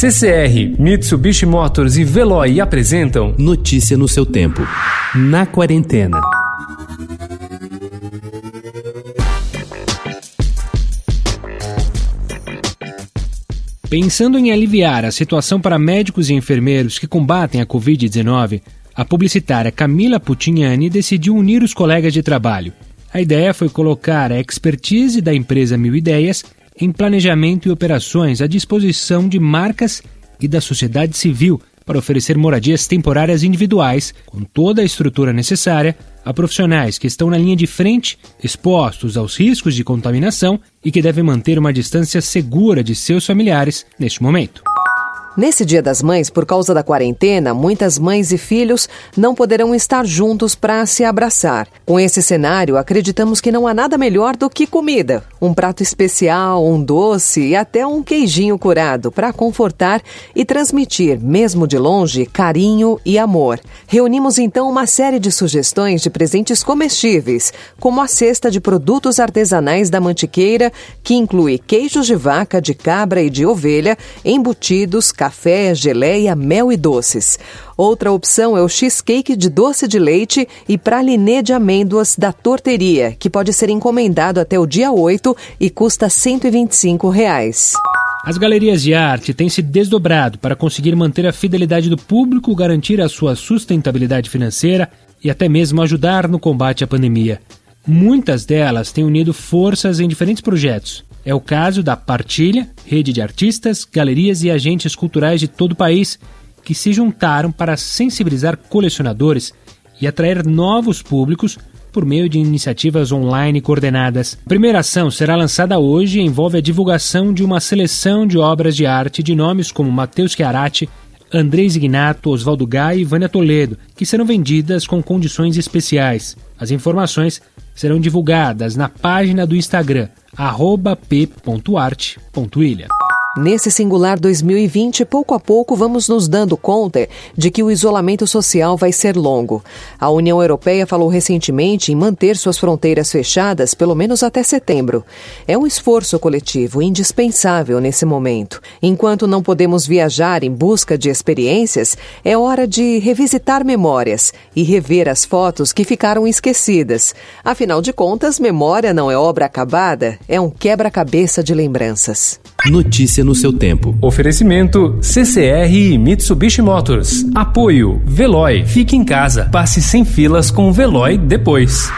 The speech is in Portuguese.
CCR, Mitsubishi Motors e Veloy apresentam Notícia no seu tempo. Na quarentena. Pensando em aliviar a situação para médicos e enfermeiros que combatem a Covid-19, a publicitária Camila Putignani decidiu unir os colegas de trabalho. A ideia foi colocar a expertise da empresa Mil Ideias em planejamento e operações à disposição de marcas e da sociedade civil para oferecer moradias temporárias individuais, com toda a estrutura necessária, a profissionais que estão na linha de frente, expostos aos riscos de contaminação e que devem manter uma distância segura de seus familiares neste momento. Nesse Dia das Mães, por causa da quarentena, muitas mães e filhos não poderão estar juntos para se abraçar. Com esse cenário, acreditamos que não há nada melhor do que comida. Um prato especial, um doce e até um queijinho curado para confortar e transmitir, mesmo de longe, carinho e amor. Reunimos então uma série de sugestões de presentes comestíveis, como a cesta de produtos artesanais da Mantiqueira, que inclui queijos de vaca, de cabra e de ovelha, embutidos, café, geleia, mel e doces. Outra opção é o cheesecake de doce de leite e pralinê de amêndoas da Torteria, que pode ser encomendado até o dia 8 e custa 125 reais. As galerias de arte têm se desdobrado para conseguir manter a fidelidade do público, garantir a sua sustentabilidade financeira e até mesmo ajudar no combate à pandemia. Muitas delas têm unido forças em diferentes projetos. É o caso da Partilha, rede de artistas, galerias e agentes culturais de todo o país que se juntaram para sensibilizar colecionadores e atrair novos públicos por meio de iniciativas online coordenadas. A primeira ação será lançada hoje e envolve a divulgação de uma seleção de obras de arte de nomes como Matheus Chiarati, Andrés Ignato, Oswaldo Gai e Vânia Toledo, que serão vendidas com condições especiais. As informações serão divulgadas na página do Instagram p.art.ilha. Nesse singular 2020, pouco a pouco vamos nos dando conta de que o isolamento social vai ser longo. A União Europeia falou recentemente em manter suas fronteiras fechadas pelo menos até setembro. É um esforço coletivo indispensável nesse momento. Enquanto não podemos viajar em busca de experiências, é hora de revisitar memórias e rever as fotos que ficaram esquecidas. Afinal de contas, memória não é obra acabada, é um quebra-cabeça de lembranças. Notícia no seu tempo. Oferecimento CCR e Mitsubishi Motors. Apoio Veloy. Fique em casa. Passe sem filas com o Veloy depois.